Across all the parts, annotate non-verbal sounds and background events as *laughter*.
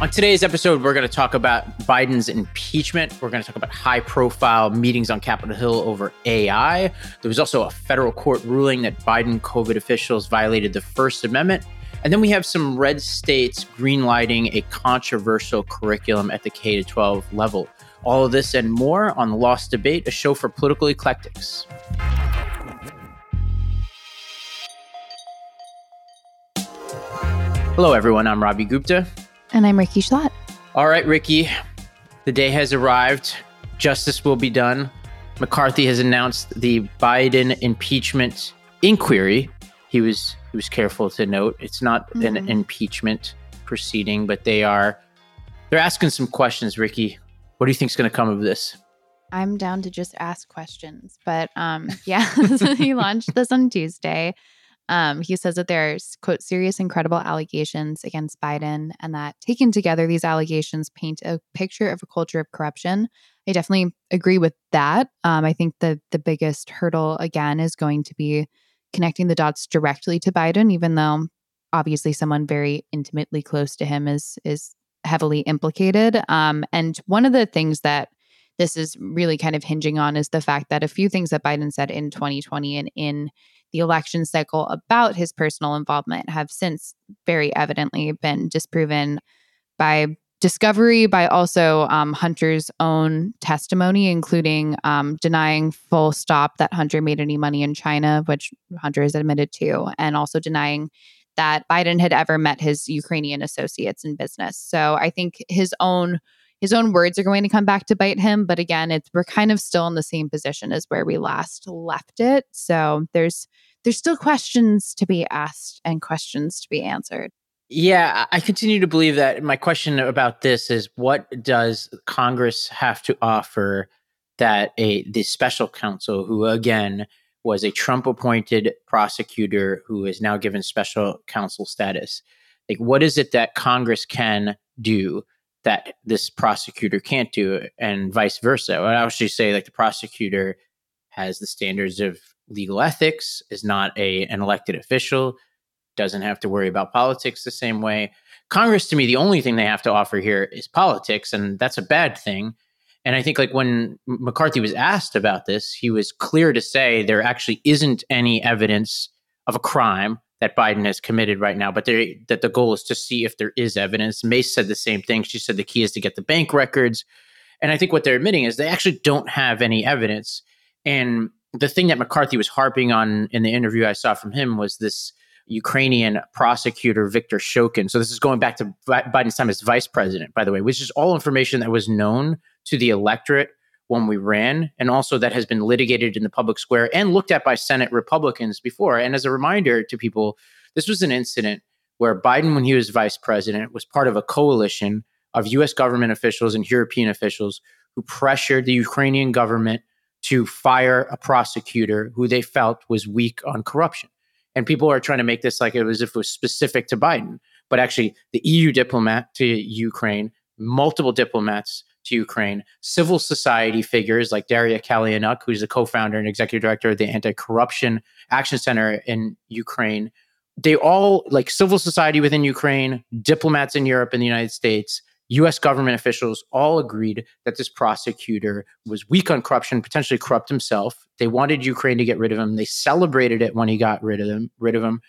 On today's episode, we're going to talk about Biden's impeachment. We're going to talk about high profile meetings on Capitol Hill over AI. There was also a federal court ruling that Biden COVID officials violated the First Amendment. And then we have some red states greenlighting a controversial curriculum at the K 12 level. All of this and more on The Lost Debate, a show for political eclectics. Hello, everyone. I'm Ravi Gupta. And I'm Rikki Schlott. All right, Rikki, the day has arrived. Justice will be done. McCarthy has announced the Biden impeachment inquiry. He was he was careful to note it's not mm-hmm. an impeachment proceeding, but they are they're asking some questions, Rikki, What do you think is going to come of this? I'm down to just ask questions, but um, *laughs* yeah, *laughs* he launched this on Tuesday. Um, he says that there's, quote, serious and credible allegations against Biden, and that taken together, these allegations paint a picture of a culture of corruption. I definitely agree with that. Um, I think the the biggest hurdle again is going to be connecting the dots directly to Biden, even though obviously someone very intimately close to him is is heavily implicated. Um, and one of the things that this is really kind of hinging on is the fact that a few things that Biden said in 2020 and in the election cycle about his personal involvement have since very evidently been disproven by discovery, by also um, Hunter's own testimony, including um, denying full stop that Hunter made any money in China, which Hunter has admitted to, and also denying that Biden had ever met his Ukrainian associates in business. So I think his own his own words are going to come back to bite him. But again, it's we're kind of still in the same position as where we last left it. So there's there's still questions to be asked and questions to be answered. Yeah, I continue to believe that. My question about this is what does Congress have to offer that a the special counsel who again was a Trump appointed prosecutor who is now given special counsel status. Like what is it that Congress can do that this prosecutor can't do and vice versa. I would actually say like the prosecutor has the standards of legal ethics, is not a an elected official, doesn't have to worry about politics the same way. Congress to me the only thing they have to offer here is politics and that's a bad thing. And I think like when McCarthy was asked about this, he was clear to say there actually isn't any evidence of a crime that Biden has committed right now, but that the goal is to see if there is evidence. Mace said the same thing. She said the key is to get the bank records. And I think what they're admitting is they actually don't have any evidence. And the thing that McCarthy was harping on in the interview I saw from him was this Ukrainian prosecutor, Viktor Shokin. So this is going back to Biden's time as vice president, by the way, which is all information that was known to the electorate when we ran, and also that has been litigated in the public square and looked at by Senate Republicans before. And as a reminder to people, this was an incident where Biden, when he was vice president, was part of a coalition of US government officials and European officials who pressured the Ukrainian government to fire a prosecutor who they felt was weak on corruption. And people are trying to make this like it was if it was specific to Biden. But actually, the EU diplomat to Ukraine, multiple diplomats to Ukraine, civil society figures like Daria Kaleniuk, who's the co-founder and executive director of the Anti-Corruption Action Center in Ukraine. They all like civil society within Ukraine, diplomats in Europe and the United States, US government officials all agreed that this prosecutor was weak on corruption, potentially corrupt himself. They wanted Ukraine to get rid of him. They celebrated it when he got rid of them, rid of him.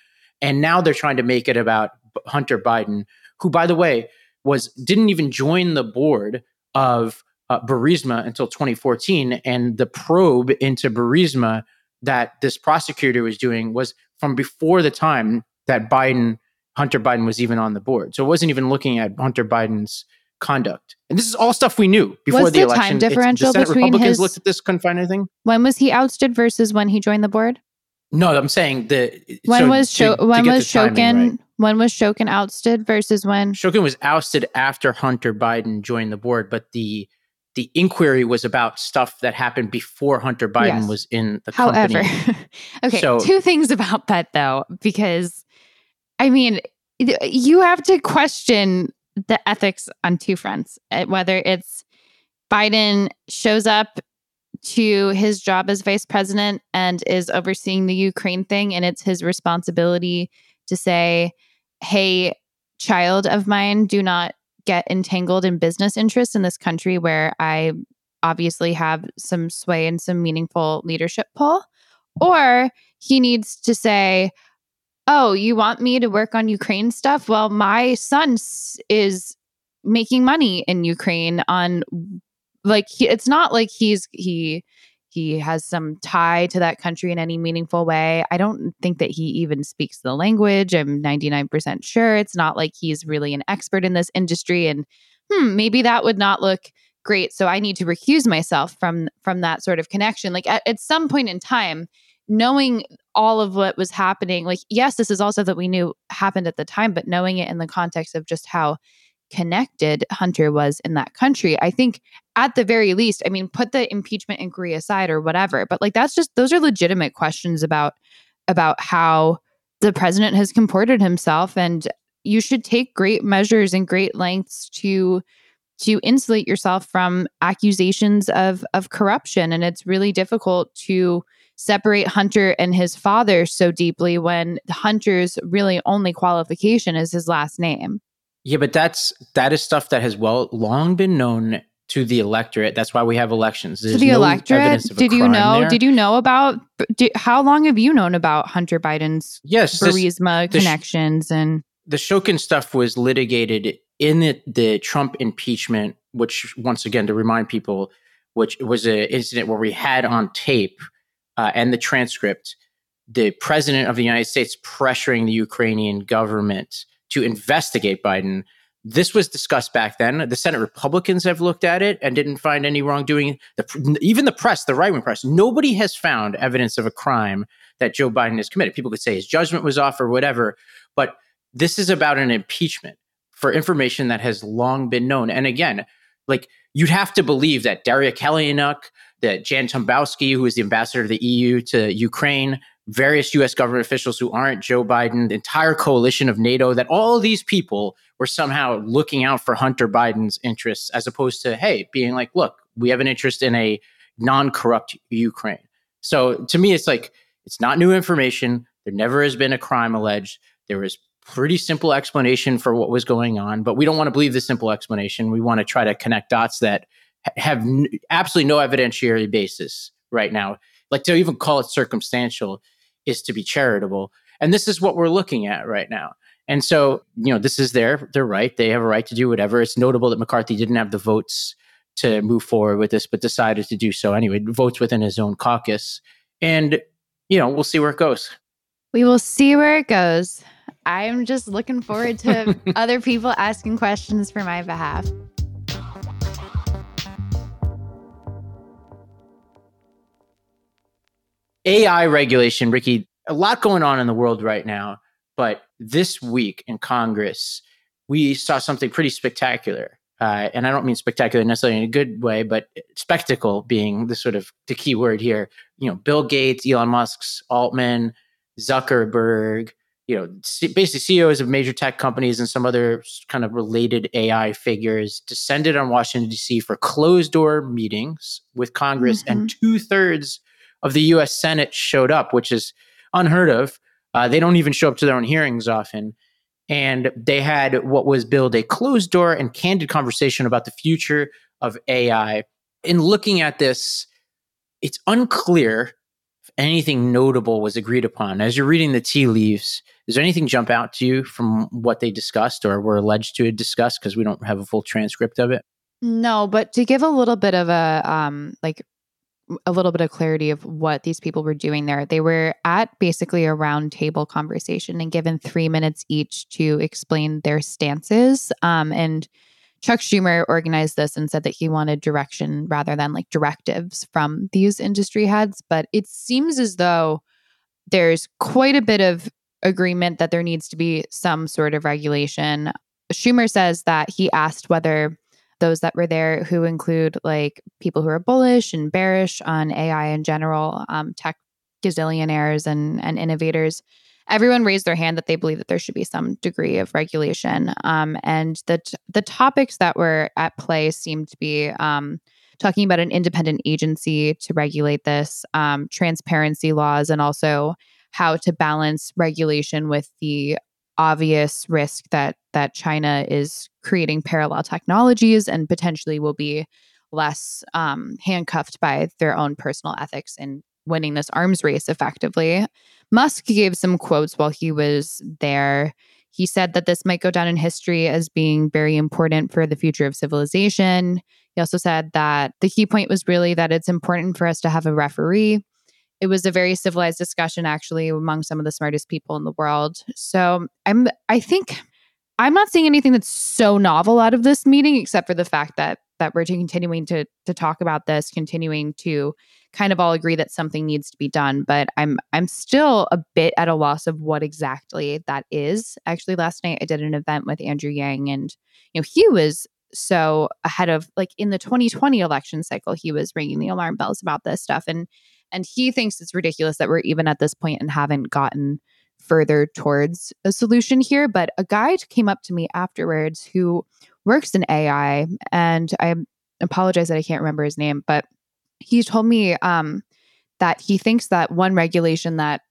And now they're trying to make it about Hunter Biden, who by the way was didn't even join the board of uh, Burisma until 2014. And the probe into Burisma that this prosecutor was doing was from before the time that Biden, Hunter Biden, was even on the board. So it wasn't even looking at Hunter Biden's conduct. And this is all stuff we knew before the, the election. Time differential the Senate between Republicans his, looked at this, couldn't find anything. When was he ousted versus when he joined the board? No, I'm saying the when so was Sho- when was Shokin right. When was Shokin ousted versus when Shokin was ousted after Hunter Biden joined the board, but the the inquiry was about stuff that happened before Hunter Biden yes. was in the However, company. *laughs* okay, so, two things about that though, because I mean, you have to question the ethics on two fronts, eh, whether it's Biden shows up to his job as vice president and is overseeing the Ukraine thing. And it's his responsibility to say, hey, child of mine, do not get entangled in business interests in this country where I obviously have some sway and some meaningful leadership pull, or he needs to say, Oh, you want me to work on Ukraine stuff? Well, my son is making money in Ukraine on like he, it's not like he's he he has some tie to that country in any meaningful way. I don't think that he even speaks the language. I'm 99% sure it's not like he's really an expert in this industry and hmm, maybe that would not look great so I need to recuse myself from from that sort of connection. Like at, at some point in time knowing all of what was happening like yes this is also that we knew happened at the time but knowing it in the context of just how connected Hunter was in that country. I think at the very least, I mean, put the impeachment inquiry aside or whatever, but like that's just those are legitimate questions about about how the president has comported himself and you should take great measures and great lengths to to insulate yourself from accusations of of corruption and it's really difficult to separate Hunter and his father so deeply when Hunter's really only qualification is his last name. Yeah, but that's that is stuff that has well long been known to the electorate. That's why we have elections. There's to the no electorate, did you know? There. Did you know about? Did, how long have you known about Hunter Biden's yes Burisma this, connections the, and the Shokin stuff was litigated in the, the Trump impeachment, which once again to remind people, which was an incident where we had on tape uh, and the transcript the president of the United States pressuring the Ukrainian government to investigate Biden. This was discussed back then. The Senate Republicans have looked at it and didn't find any wrongdoing. The, even the press, the right wing press, nobody has found evidence of a crime that Joe Biden has committed. People could say his judgment was off or whatever, but this is about an impeachment for information that has long been known. And again, like you'd have to believe that Daria Kaleniuk, that Jan Tombinski, who is the ambassador of the EU to Ukraine, various US government officials who aren't Joe Biden, the entire coalition of NATO, that all these people were somehow looking out for Hunter Biden's interests as opposed to, hey, being like, look, we have an interest in a non corrupt Ukraine. So to me, it's like, it's not new information. There never has been a crime alleged. There is pretty simple explanation for what was going on, but we don't want to believe the simple explanation. We want to try to connect dots that have n- absolutely no evidentiary basis right now like to even call it circumstantial is to be charitable. And this is what we're looking at right now. And so, you know, this is their their right. They have a right to do whatever. It's notable that McCarthy didn't have the votes to move forward with this, but decided to do so anyway. Votes within his own caucus, and you know, we'll see where it goes. We will see where it goes. I'm just looking forward to *laughs* other people asking questions for my behalf. AI regulation, Rikki, a lot going on in the world right now. But this week in Congress, we saw something pretty spectacular. Uh, and I don't mean spectacular necessarily in a good way, but spectacle being the sort of the key word here. You know, Bill Gates, Elon Musk's Altman, Zuckerberg, you know, basically CEOs of major tech companies and some other kind of related AI figures descended on Washington, D.C. for closed door meetings with Congress, mm-hmm. and two thirds of the U.S. Senate showed up, which is unheard of. Uh, they don't even show up to their own hearings often. And they had what was billed a closed door and candid conversation about the future of AI. In looking at this, it's unclear if anything notable was agreed upon. As you're reading the tea leaves, does anything jump out to you from what they discussed or were alleged to discuss? Because we don't have a full transcript of it. No, but to give a little bit of a um, like a little bit of clarity of what these people were doing there. They were at basically a round table conversation and given three minutes each to explain their stances. Um, and Chuck Schumer organized this and said that he wanted direction rather than like directives from these industry heads. But it seems as though there's quite a bit of agreement that there needs to be some sort of regulation. Schumer says that he asked whether those that were there who include like people who are bullish and bearish on AI in general, um, tech gazillionaires and, and innovators. Everyone raised their hand that they believe that there should be some degree of regulation. Um, and the, t- the topics that were at play seemed to be um, talking about an independent agency to regulate this, um, transparency laws, and also how to balance regulation with the obvious risk that that China is creating parallel technologies and potentially will be less um, handcuffed by their own personal ethics in winning this arms race effectively. Musk gave some quotes while he was there. He said that this might go down in history as being very important for the future of civilization. He also said that the key point was really that it's important for us to have a referee. It was a very civilized discussion, actually, among some of the smartest people in the world. So I'm, I think, I'm not seeing anything that's so novel out of this meeting, except for the fact that that we're continuing to to talk about this, continuing to kind of all agree that something needs to be done. But I'm I'm still a bit at a loss of what exactly that is. Actually, last night I did an event with Andrew Yang, and you know he was so ahead of like in the 2020 election cycle, he was ringing the alarm bells about this stuff, and and he thinks it's ridiculous that we're even at this point and haven't gotten further towards a solution here. But a guy came up to me afterwards who works in AI, and I apologize that I can't remember his name, but he told me um, that he thinks that one regulation that,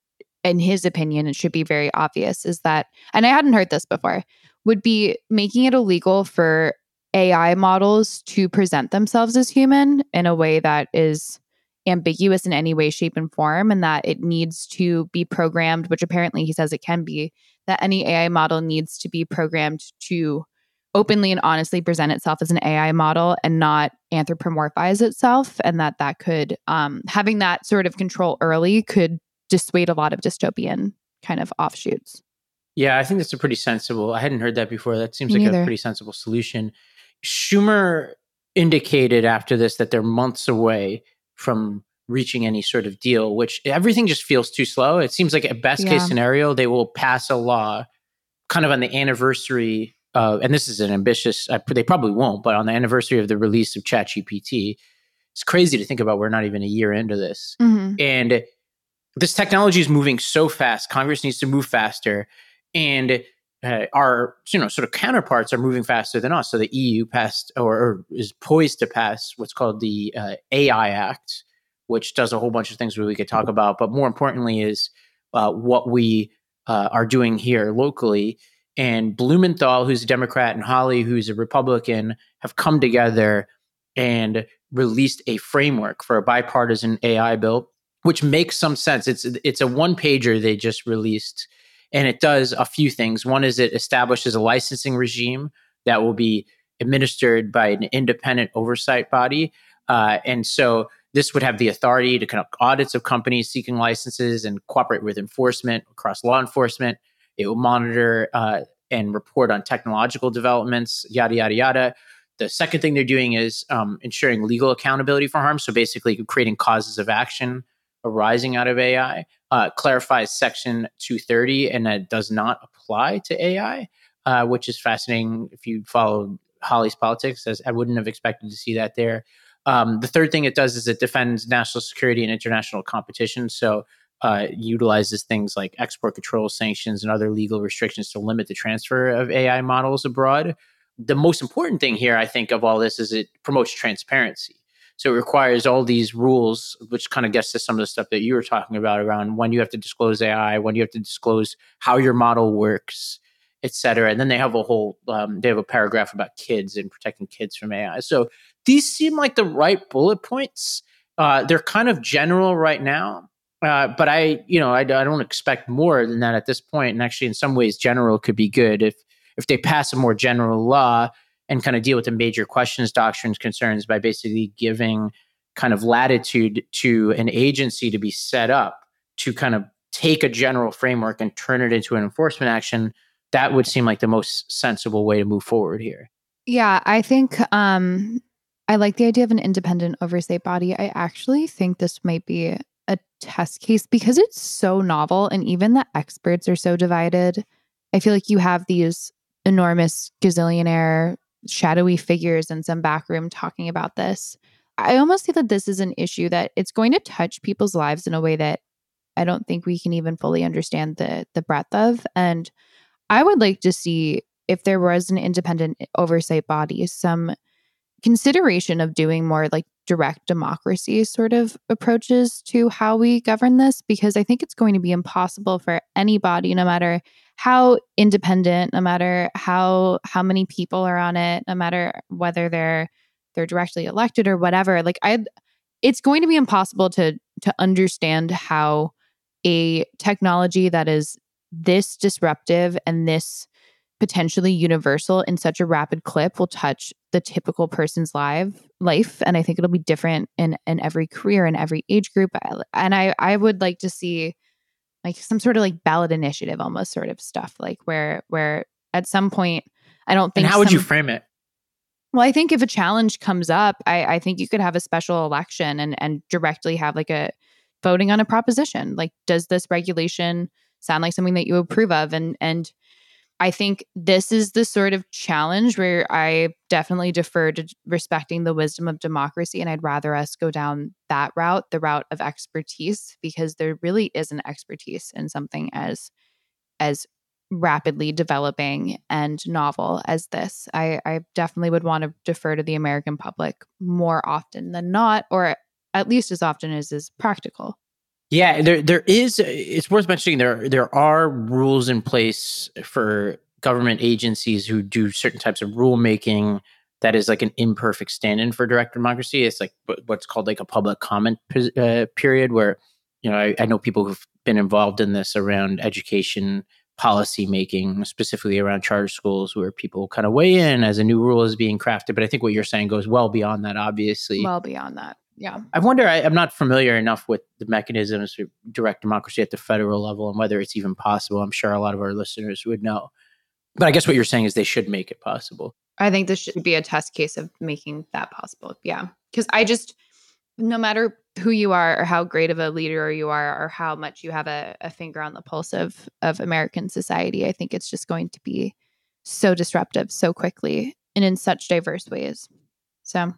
in his opinion, it should be very obvious is that, and I hadn't heard this before, would be making it illegal for AI models to present themselves as human in a way that is ambiguous in any way, shape, and form, and that it needs to be programmed, which apparently he says it can be, that any AI model needs to be programmed to openly and honestly present itself as an AI model and not anthropomorphize itself, and that that could um, having that sort of control early could dissuade a lot of dystopian kind of offshoots. Yeah, I think that's a pretty sensible. I hadn't heard that before. That seems Me like neither. a pretty sensible solution. Schumer indicated after this that they're months away from reaching any sort of deal, which everything just feels too slow. It seems like a best yeah. case scenario, they will pass a law kind of on the anniversary uh, and this is an ambitious, uh, they probably won't, but on the anniversary of the release of ChatGPT, it's crazy to think about we're not even a year into this. Mm-hmm. And this technology is moving so fast. Congress needs to move faster. And uh, our you know sort of counterparts are moving faster than us. So the EU passed or, or is poised to pass what's called the uh, AI Act, which does a whole bunch of things we could talk about. But more importantly, is uh, what we uh, are doing here locally and Blumenthal, who's a Democrat, and Hawley, who's a Republican, have come together and released a framework for a bipartisan AI bill, which makes some sense. It's it's a one pager they just released, and it does a few things. One is it establishes a licensing regime that will be administered by an independent oversight body, uh, and so this would have the authority to conduct audits of companies seeking licenses and cooperate with enforcement across law enforcement. It will monitor uh, and report on technological developments, yada, yada, yada. The second thing they're doing is um, ensuring legal accountability for harm. So basically, creating causes of action arising out of AI. Uh, clarifies Section 230 and that does not apply to AI, uh, which is fascinating if you follow Hawley's politics, as I wouldn't have expected to see that there. Um, the third thing it does is it defends national security and international competition. So uh, utilizes things like export control sanctions and other legal restrictions to limit the transfer of AI models abroad. The most important thing here, I think, of all this is it promotes transparency. So it requires all these rules, which kind of gets to some of the stuff that you were talking about around when you have to disclose AI, when you have to disclose how your model works, et cetera. And then they have a whole, um, they have a paragraph about kids and protecting kids from AI. So these seem like the right bullet points. Uh, they're kind of general right now, uh, but I, you know, I, I, don't expect more than that at this point. And actually, in some ways, general could be good if if they pass a more general law and kind of deal with the major questions, doctrines, concerns by basically giving kind of latitude to an agency to be set up to kind of take a general framework and turn it into an enforcement action. That would seem like the most sensible way to move forward here. Yeah, I think um, I like the idea of an independent oversight body. I actually think this might be a test case because it's so novel and even the experts are so divided. I feel like you have these enormous gazillionaire shadowy figures in some back room talking about this. I almost see that this is an issue that it's going to touch people's lives in a way that I don't think we can even fully understand the the breadth of. And I would like to see if there was an independent eh, oversight body, some consideration of doing more like direct democracy sort of approaches to how we govern this because I think it's going to be impossible for anybody, no matter how independent, no matter how how many people are on it, no matter whether they're they're directly elected or whatever. Like I it's going to be impossible to to understand how a technology that is this disruptive and this potentially universal in such a rapid clip will touch the typical person's life life and i think it'll be different in in every career and every age group and i i would like to see like some sort of like ballot initiative almost sort of stuff like where where at some point i don't think and how would you frame it? Well i think if a challenge comes up i i think you could have a special election and and directly have like a voting on a proposition. Like does this regulation sound like something that you approve of? And and I think this is the sort of challenge where I definitely defer to respecting the wisdom of democracy. And I'd rather us go down that route, the route of expertise, because there really is an expertise in something as as rapidly developing and novel as this. I, I definitely would want to defer to the American public more often than not, or at least as often as is practical. Yeah, there there is. It's worth mentioning there there are rules in place for government agencies who do certain types of rulemaking that is like an imperfect stand-in for direct democracy. It's like what's called like a public comment uh, period, where you know I, I know people who've been involved in this around education policy making, specifically around charter schools, where people kind of weigh in as a new rule is being crafted. But I think what you're saying goes well beyond that, obviously. Well beyond that yeah. I wonder, I, am not familiar enough with the mechanisms for direct democracy at the federal level and whether it's even possible. I'm sure a lot of our listeners would know. But I guess what you're saying is they should make it possible. I think this should be a test case of making that possible. Yeah. Because I just, no matter who you are or how great of a leader you are or how much you have a, a finger on the pulse of, of American society, I think it's just going to be so disruptive so quickly and in such diverse ways. So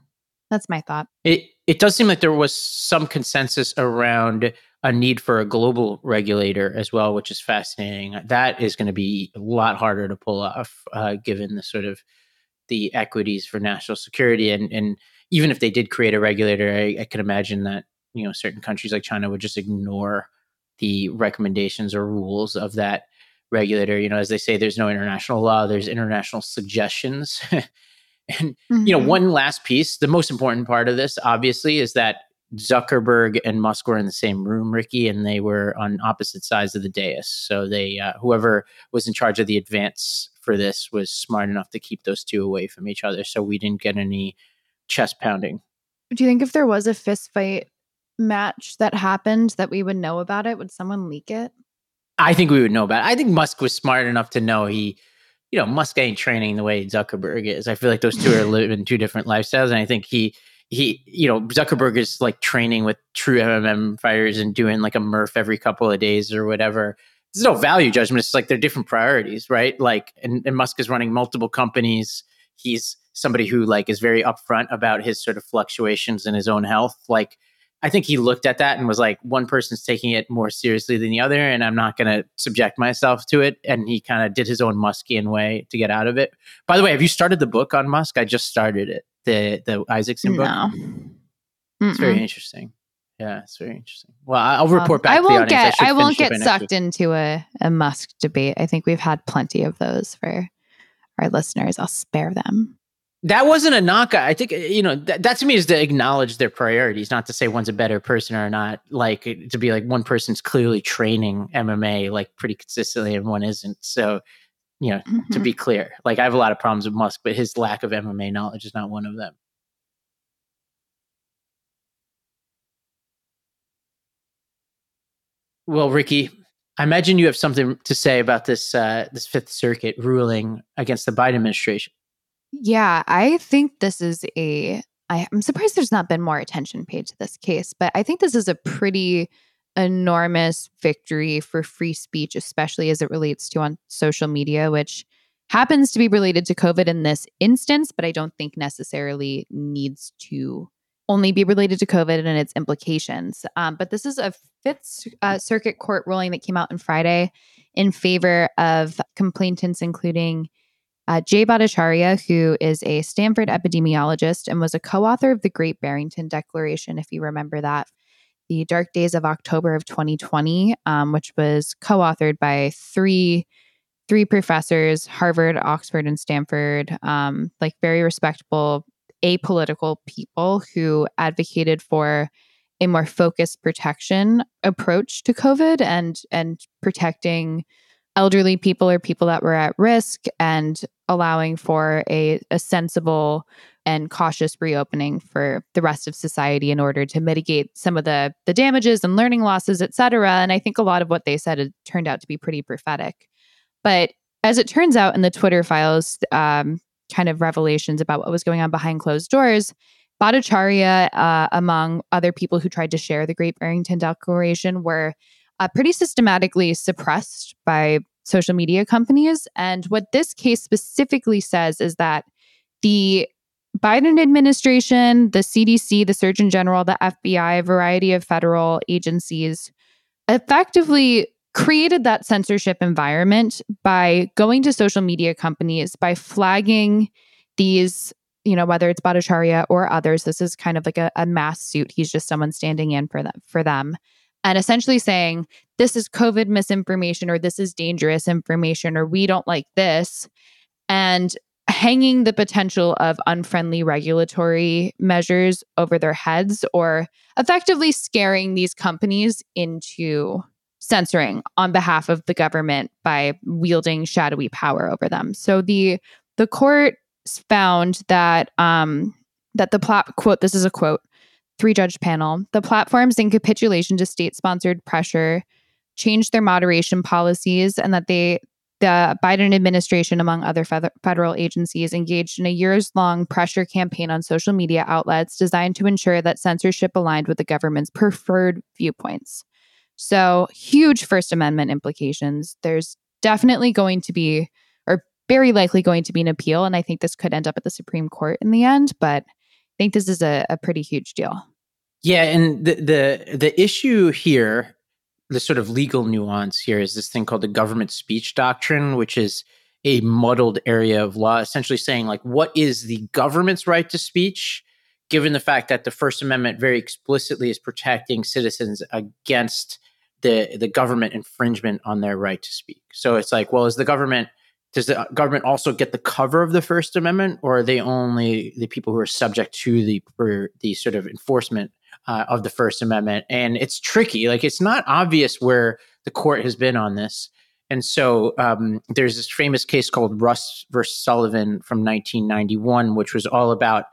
that's my thought. It it does seem like there was some consensus around a need for a global regulator as well, which is fascinating. That is going to be a lot harder to pull off, uh, given the sort of the equities for national security. And and even if they did create a regulator, I, I can imagine that you know certain countries like China would just ignore the recommendations or rules of that regulator. You know, as they say, there's no international law. There's international suggestions. *laughs* And mm-hmm. you know, mm-hmm. one last piece, the most important part of this, obviously, is that Zuckerberg and Musk were in the same room, Rikki, and they were on opposite sides of the dais. So they, uh, whoever was in charge of the advance for this, was smart enough to keep those two away from each other, so we didn't get any chest pounding. Do you think if there was a fist fight match that happened, that we would know about it? Would someone leak it? I think we would know about it. I think Musk was smart enough to know he you know, Musk ain't training the way Zuckerberg is. I feel like those two are *laughs* living two different lifestyles, and I think he he you know Zuckerberg is like training with true MMA fighters and doing like a Murph every couple of days or whatever. There's no value judgment. It's like they're different priorities, right? Like, and, and Musk is running multiple companies. He's somebody who like is very upfront about his sort of fluctuations in his own health. Like I think he looked at that and was like, one person's taking it more seriously than the other, and I'm not going to subject myself to it. And he kind of did his own Muskian way to get out of it. By the way, have you started the book on Musk? I just started it, the the Isaacson book. No. It's very interesting. Yeah, it's very interesting. Well, I'll report back. I won't get. I, I won't get sucked into a, a Musk debate. I think we've had plenty of those for our listeners. I'll spare them that wasn't a knock. I think you know that, that to me is to acknowledge their priorities, not to say one's a better person or not. Like to be like one person's clearly training MMA like pretty consistently and one isn't. So you know, mm-hmm. to be clear, like I have a lot of problems with Musk, but his lack of MMA knowledge is not one of them. Well, Rikki, I imagine you have something to say about this uh, this Fifth Circuit ruling against the Biden administration. Yeah, I think this is a. I, I'm surprised there's not been more attention paid to this case, but I think this is a pretty enormous victory for free speech, especially as it relates to on social media, which happens to be related to COVID in this instance, but I don't think necessarily needs to only be related to COVID and its implications. Um, but this is a Fifth uh, Circuit Court ruling that came out on Friday in favor of complainants, including uh, Jay Bhattacharya, who is a Stanford epidemiologist and was a co author of the Great Barrington Declaration, if you remember that, the dark days of October of 2020, um, which was co authored by three three professors, Harvard, Oxford, and Stanford, um, like very respectable, apolitical people who advocated for a more focused protection approach to COVID and and protecting elderly people or people that were at risk and allowing for a, a sensible and cautious reopening for the rest of society in order to mitigate some of the the damages and learning losses, et cetera. And I think a lot of what they said turned out to be pretty prophetic. But as it turns out in the Twitter files, um, kind of revelations about what was going on behind closed doors, Bhattacharya, uh, among other people who tried to share the Great Barrington Declaration, were uh, pretty systematically suppressed by social media companies. And what this case specifically says is that the Biden administration, the CDC, the Surgeon General, the FBI, a variety of federal agencies effectively created that censorship environment by going to social media companies, by flagging these, you know, whether it's Bhattacharya or others, this is kind of like a, a mass suit. He's just someone standing in for them for them. And essentially saying, this is COVID misinformation, or this is dangerous information, or we don't like this. And hanging the potential of unfriendly regulatory measures over their heads or effectively scaring these companies into censoring on behalf of the government by wielding shadowy power over them. So the the court found that um that the plat quote this is a quote three judge panel the platforms in capitulation to state sponsored pressure changed their moderation policies and that they the Biden administration, among other federal agencies, engaged in a years long pressure campaign on social media outlets designed to ensure that censorship aligned with the government's preferred viewpoints. So, huge First Amendment implications. There's definitely going to be, or very likely going to be, an appeal. And I think this could end up at the Supreme Court in the end. But think this is a, a pretty huge deal. Yeah, and the the the issue here the sort of legal nuance here is this thing called the government speech doctrine, which is a muddled area of law, essentially saying, like, what is the government's right to speech, given the fact that the First Amendment very explicitly is protecting citizens against the, the government infringement on their right to speak. So it's like, well, is the government does the government also get the cover of the First Amendment, or are they only the people who are subject to the the sort of enforcement uh, of the First Amendment. And it's tricky. Like it's not obvious where the court has been on this. And so um, there's this famous case called Rust versus Sullivan from 1991, which was all about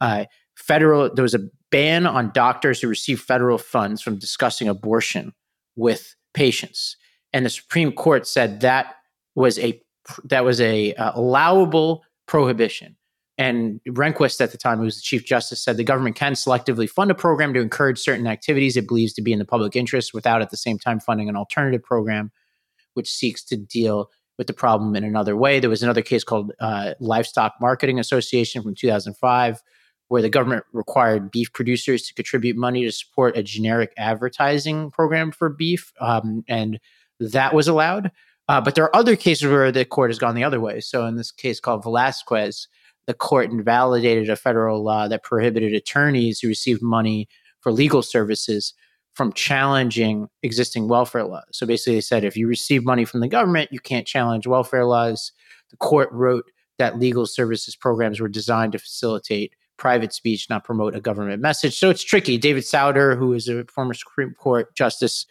uh, federal. There was a ban on doctors who receive federal funds from discussing abortion with patients, and the Supreme Court said that was a that was a uh, allowable prohibition. And Rehnquist at the time, who was the Chief Justice, said the government can selectively fund a program to encourage certain activities it believes to be in the public interest without at the same time funding an alternative program which seeks to deal with the problem in another way. There was another case called uh, Livestock Marketing Association from 2005, where the government required beef producers to contribute money to support a generic advertising program for beef. Um, and that was allowed. Uh, but there are other cases where the court has gone the other way. So in this case called Velazquez, the court invalidated a federal law that prohibited attorneys who received money for legal services from challenging existing welfare laws. So basically, they said if you receive money from the government, you can't challenge welfare laws. The court wrote that legal services programs were designed to facilitate private speech, not promote a government message. So it's tricky. David Souter, who is a former Supreme Court justice,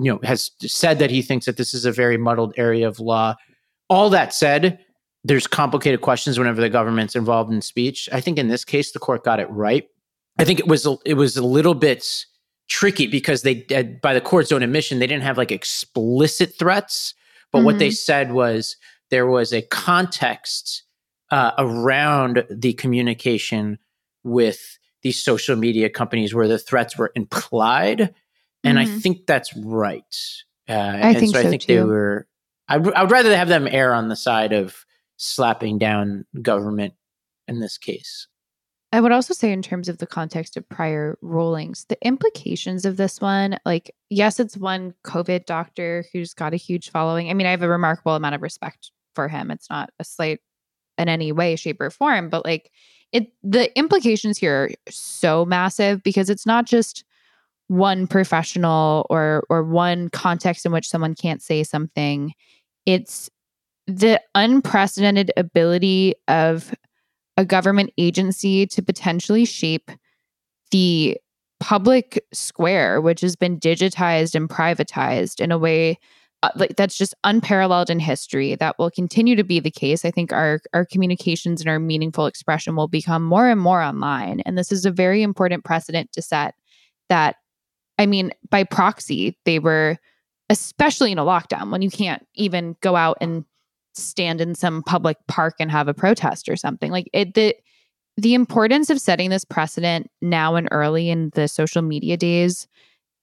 you know, has said that he thinks that this is a very muddled area of law. All that said, there's complicated questions whenever the government's involved in speech. I think in this case the court got it right. I think it was a, it was a little bit tricky because they by the court's own admission they didn't have like explicit threats, but mm-hmm. what they mm-hmm. said was there was a context uh, around the communication with these social media companies where the threats were implied, and mm-hmm. I think that's right. Uh, I think so. I think too. they were. I, I would rather have them err on the side of slapping down government in this case. I would also say, in terms of the context of prior rulings, the implications of this one, like, yes, it's one COVID doctor who's got a huge following. I mean, I have a remarkable amount of respect for him. It's not a slight in any way, shape, or form, but like, it, the implications here are so massive because it's not just one professional or or one context in which someone can't say something it's the unprecedented ability of a government agency to potentially shape the public square, which has been digitized and privatized in a way uh, like that's just unparalleled in history. That will continue to be the case. I think our our communications and our meaningful expression will become more and more online, and this is a very important precedent to set. That, I mean, by proxy, they were, especially in a lockdown when you can't even go out and stand in some public park and have a protest or something like it. The the importance of setting this precedent now and early in the social media days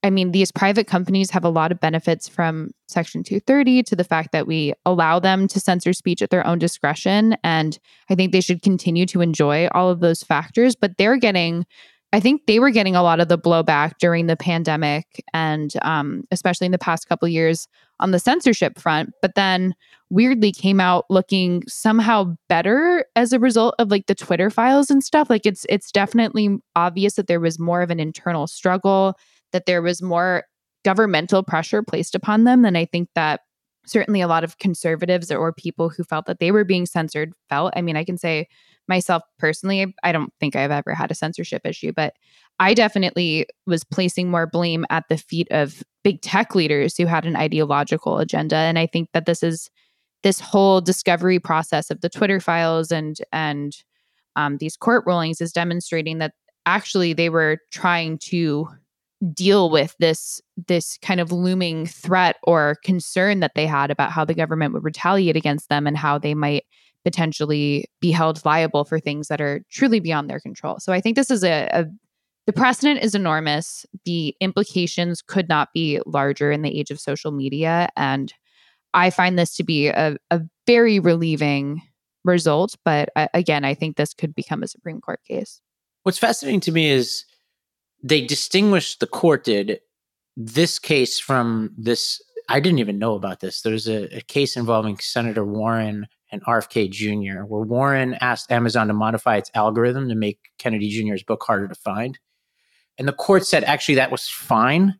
I mean, these private companies have a lot of benefits from Section 230 to the fact that we allow them to censor speech at their own discretion. And I think they should continue to enjoy all of those factors. But they're getting, I think they were getting a lot of the blowback during the pandemic and um, especially in the past couple years on the censorship front. But then weirdly came out looking somehow better as a result of like the Twitter files and stuff. Like it's it's definitely obvious that there was more of an internal struggle that there was more governmental pressure placed upon them than I think that certainly a lot of conservatives or people who felt that they were being censored felt. I mean, I can say myself personally, I don't think I've ever had a censorship issue, but I definitely was placing more blame at the feet of big tech leaders who had an ideological agenda. And I think that this is this whole discovery process of the Twitter files and and um, these court rulings is demonstrating that actually they were trying to deal with this this kind of looming threat or concern that they had about how the government would retaliate against them and how they might potentially be held liable for things that are truly beyond their control. So I think this is a, a the precedent is enormous. The implications could not be larger in the age of social media. And I find this to be a, a very relieving result. But uh, again, I think this could become a Supreme Court case. What's fascinating to me is they distinguished the court did this case from this. I didn't even know about this. There's a, a case involving Senator Warren and RFK Jr., where Warren asked Amazon to modify its algorithm to make Kennedy Jr.'s book harder to find. And the court said actually that was fine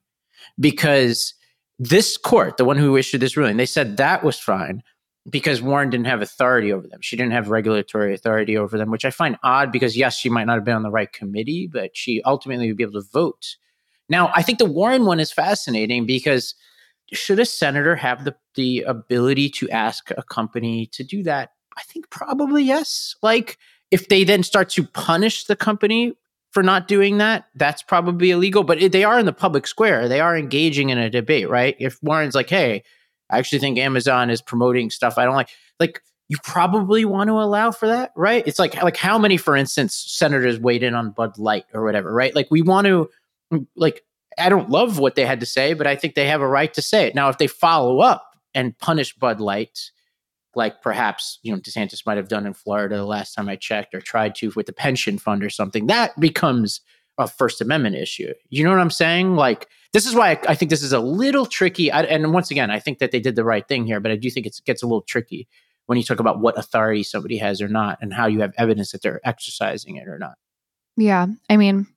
because this court, the one who issued this ruling, they said that was fine because Warren didn't have authority over them. She didn't have regulatory authority over them, which I find odd because, yes, she might not have been on the right committee, but she ultimately would be able to vote. Now, I think the Warren one is fascinating because should a senator have the, the ability to ask a company to do that? I think probably yes. Like, if they then start to punish the company for not doing that, that's probably illegal. But they are in the public square. They are engaging in a debate, right? If Warren's like, hey, I actually think Amazon is promoting stuff I don't like. Like you probably want to allow for that, right? It's like like how many, for instance, senators weighed in on Bud Light or whatever, right? Like we want to like I don't love what they had to say, but I think they have a right to say it. Now, if they follow up and punish Bud Light, like perhaps you know DeSantis might have done in Florida the last time I checked, or tried to with the pension fund or something, that becomes a First Amendment issue. You know what I'm saying? Like this is why I, I think this is a little tricky. I, and once again, I think that they did the right thing here, but I do think it gets a little tricky when you talk about what authority somebody has or not, and how you have evidence that they're exercising it or not. Yeah, I mean,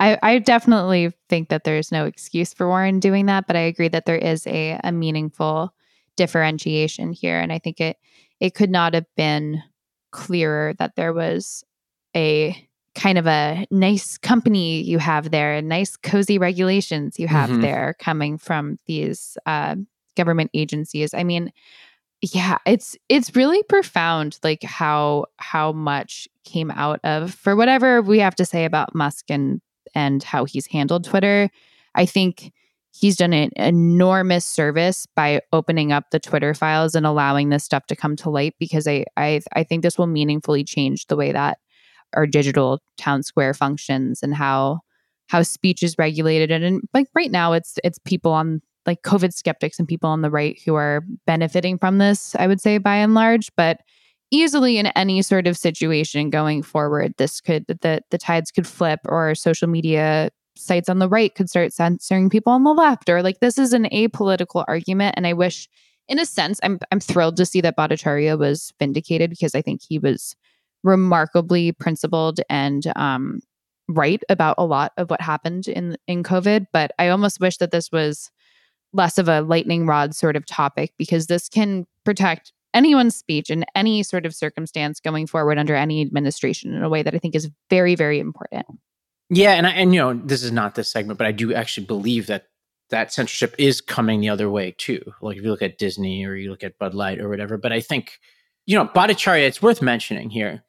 I, I definitely think that there's no excuse for Warren doing that, but I agree that there is a, a meaningful differentiation here, and I think it it could not have been clearer that there was a kind of a nice company you have there and nice cozy regulations you have mm-hmm. there coming from these uh, government agencies i mean yeah it's it's really profound like how how much came out of for whatever we have to say about musk and and how he's handled twitter i think he's done an enormous service by opening up the twitter files and allowing this stuff to come to light because i i, I think this will meaningfully change the way that our digital town square functions and how how speech is regulated. And, and like right now it's it's people on like covid skeptics and people on the right who are benefiting from this i would say by and large. But easily in any sort of situation going forward this could the the tides could flip or social media sites on the right could start censoring people on the left or like this is an apolitical argument. And i wish in a sense i'm i'm thrilled to see that Bhattacharya was vindicated because i think he was remarkably principled and um, right about a lot of what happened in in COVID. But I almost wish that this was less of a lightning rod sort of topic because this can protect anyone's speech in any sort of circumstance going forward under any administration in a way that I think is very, very important. Yeah, and I, and you know this is not this segment, but I do actually believe that that censorship is coming the other way too. Like if you look at Disney or you look at Bud Light or whatever. But I think you know Bhattacharya. It's worth mentioning here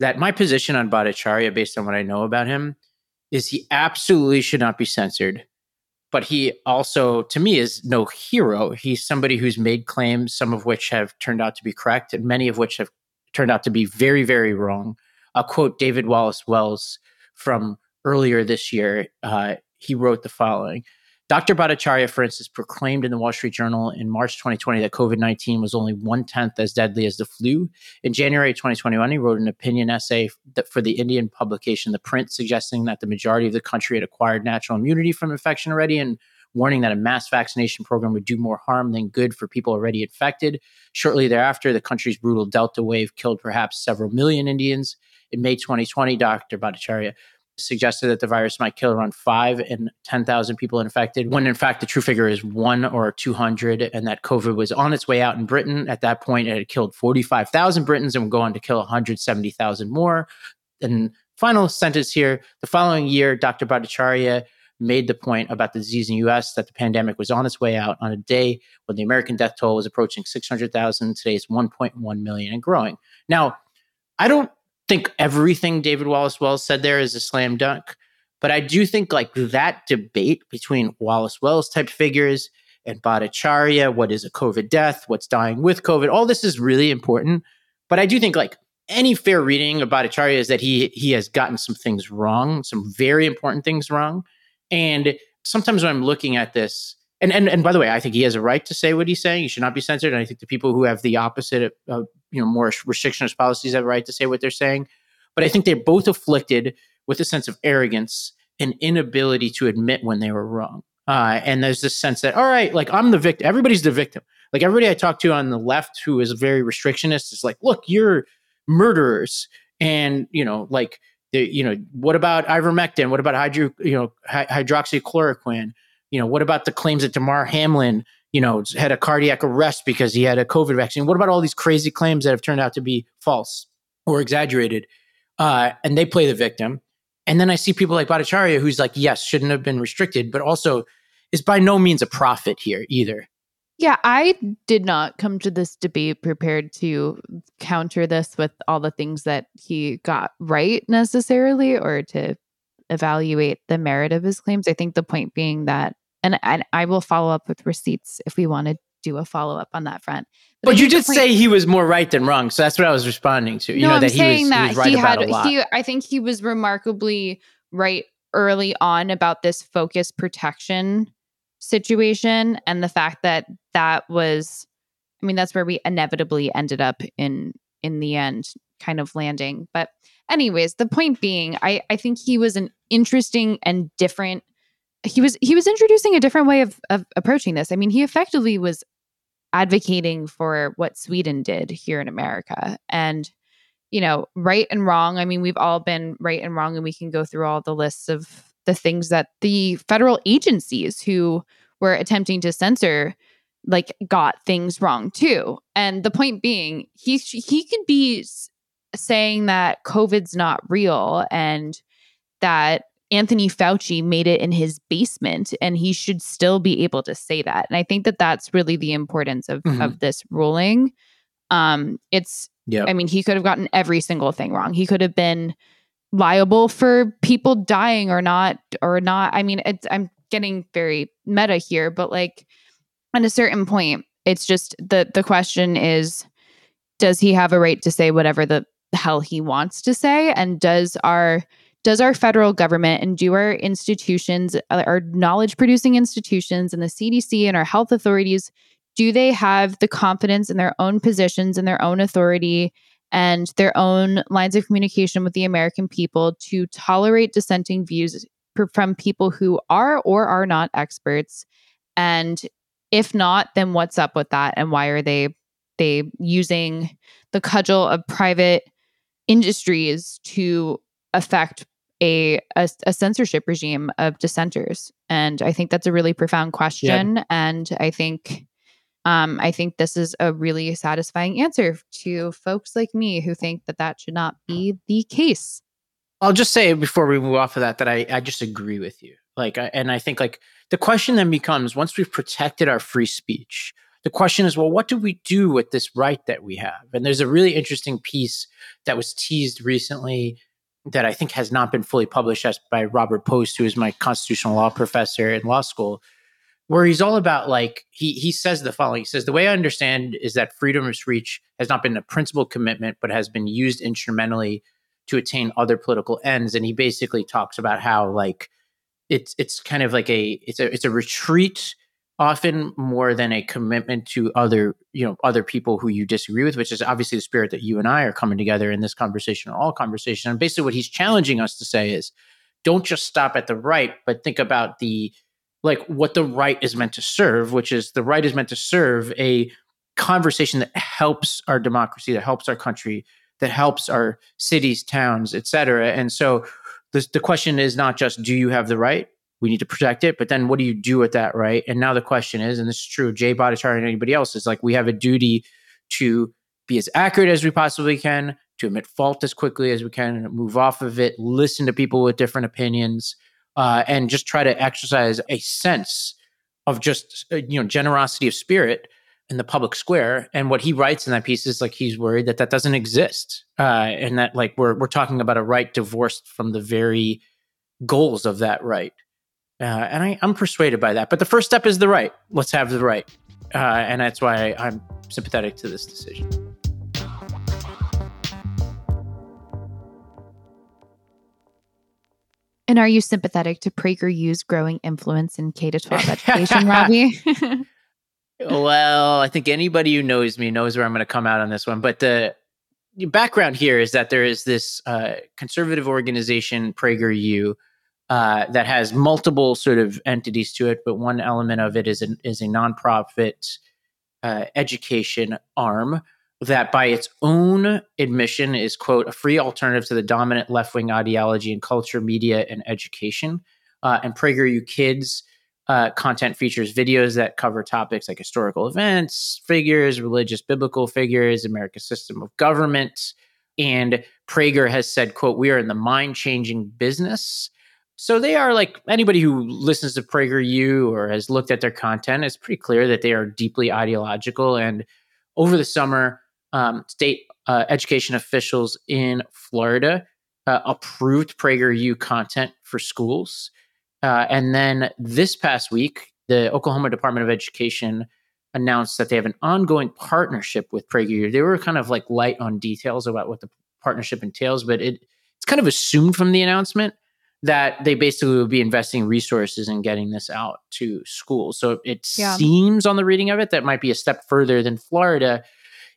that my position on Bhattacharya, based on what I know about him, is he absolutely should not be censored but he also, to me, is no hero. He's somebody who's made claims, some of which have turned out to be correct, and many of which have turned out to be very, very wrong. I'll quote David Wallace Wells from earlier this year. Uh, he wrote the following Dr. Bhattacharya, for instance, proclaimed in the Wall Street Journal in March 2020 that COVID 19 was only one tenth as deadly as the flu. In January 2021, he wrote an opinion essay for the Indian publication The Print, suggesting that the majority of the country had acquired natural immunity from infection already and warning that a mass vaccination program would do more harm than good for people already infected. Shortly thereafter, the country's brutal Delta wave killed perhaps several million Indians. In May 2020, Dr. Bhattacharya suggested that the virus might kill around five and 10,000 people infected, when in fact the true figure is one or 200, and that COVID was on its way out in Britain. At that point, it had killed 45,000 Britons and would go on to kill 170,000 more. And final sentence here the following year, Dr. Bhattacharya made the point about the disease in the US that the pandemic was on its way out on a day when the American death toll was approaching 600,000. Today it's 1.1 million and growing. Now, I don't think everything David Wallace Wells said there is a slam dunk, but I do think like that debate between Wallace Wells type figures and Bhattacharya, what is a COVID death, what's dying with COVID, all this is really important. But I do think like any fair reading of Bhattacharya is that he he has gotten some things wrong, some very important things wrong. And sometimes when I'm looking at this, and, and and by the way, I think he has a right to say what he's saying. He should not be censored. And I think the people who have the opposite, of, you know, more restrictionist policies have a right to say what they're saying. But I think they're both afflicted with a sense of arrogance and inability to admit when they were wrong. Uh, and there's this sense that, all right, like I'm the victim. Everybody's the victim. Like everybody I talk to on the left who is very restrictionist is like, look, you're murderers, and you know, like, the, you know, what about ivermectin? What about hydro, you know, hydroxychloroquine? You know, what about the claims that Damar Hamlin, you know, had a cardiac arrest because he had a COVID vaccine? What about all these crazy claims that have turned out to be false or exaggerated? Uh, and they play the victim. And then I see people like Bhattacharya, who's like, yes, shouldn't have been restricted, but also is by no means a prophet here either. Yeah, I did not come to this debate prepared to counter this with all the things that he got right necessarily or to evaluate the merit of his claims. I think the point being that, and, and I will follow up with receipts if we want to do a follow up on that front. But, but you did say he was more right than wrong, so that's what I was responding to. You no, know I'm that saying he was, that he, was right he had. He, I think he was remarkably right early on about this focus protection situation and the fact that that was i mean that's where we inevitably ended up in in the end kind of landing but anyways the point being i i think he was an interesting and different he was he was introducing a different way of, of approaching this. I mean he effectively was advocating for what sweden did here in america. And you know right and wrong i mean we've all been right and wrong and we can go through all the lists of the things that the federal agencies who were attempting to censor like got things wrong too. And the point being he he could be saying that COVID's not real and that Anthony Fauci made it in his basement and he should still be able to say that. And I think that that's really the importance of, mm-hmm. of this ruling. Um, it's, yeah. I mean, he could have gotten every single thing wrong. He could have been liable for people dying or not, or not. I mean, it's, I'm getting very meta here, but like at a certain point, it's just the, the question is, does he have a right to say whatever the hell he wants to say and does our does our federal government and do our institutions uh, our knowledge producing institutions and the CDC and our health authorities do they have the confidence in their own positions and their own authority and their own lines of communication with the American people to tolerate dissenting views from people who are or are not experts? And if not then what's up with that? And why are they they using the cudgel of private industries to affect a, a, a censorship regime of dissenters and i think that's a really profound question yeah. and i think um, I think this is a really satisfying answer to folks like me who think that that should not be the case. I'll just say before we move off of that that I, I just agree with you. Like, and I think like the question then becomes once we've protected our free speech, the question is, well, what do we do with this right that we have? And there's a really interesting piece that was teased recently that I think has not been fully published by Robert Post, who is my constitutional law professor in law school, where he's all about like he he says the following. He says the way I understand is that freedom of speech has not been a principal commitment, but has been used instrumentally to attain other political ends. And he basically talks about how like it's it's kind of like a it's a it's a retreat often more than a commitment to other you know other people who you disagree with which is obviously the spirit that you and i are coming together in this conversation or all conversation and basically what he's challenging us to say is don't just stop at the right but think about the like what the right is meant to serve, which is the right is meant to serve a conversation that helps our democracy, that helps our country, that helps our cities, towns, et cetera. And so the, the question is not just do you have the right? We need to protect it, but then what do you do with that right? And now the question is, and this is true, Jay Bhattacharya and anybody else, is like we have a duty to be as accurate as we possibly can, to admit fault as quickly as we can, and move off of it, listen to people with different opinions, uh, and just try to exercise a sense of just uh, you know generosity of spirit in the public square. And what he writes in that piece is like he's worried that that doesn't exist, uh, and that like we're we're talking about a right divorced from the very goals of that right. Uh, and I, I'm persuaded by that. But the first step is the right. Let's have the right, uh, and that's why I'm sympathetic to this decision. And are you sympathetic to PragerU's growing influence in K to 12 *laughs* education, Ravi? *laughs* well, I think anybody who knows me knows where I'm going to come out on this one. But the background here is that there is this uh, conservative organization, PragerU, uh, that has multiple sort of entities to it. But one element of it is is a nonprofit uh, education arm that by its own admission is quote a free alternative to the dominant left-wing ideology in culture media and education uh, and prageru kids uh, content features videos that cover topics like historical events figures religious biblical figures america's system of government and prager has said quote we are in the mind-changing business so they are like anybody who listens to prageru or has looked at their content it's pretty clear that they are deeply ideological and over the summer um, state uh, education officials in Florida uh, approved PragerU content for schools. Uh, and then this past week, the Oklahoma Department of Education announced that they have an ongoing partnership with PragerU. They were kind of like light on details about what the partnership entails, but it, it's kind of assumed from the announcement that they basically will be investing resources in getting this out to schools. So it yeah. seems on the reading of it that might be a step further than Florida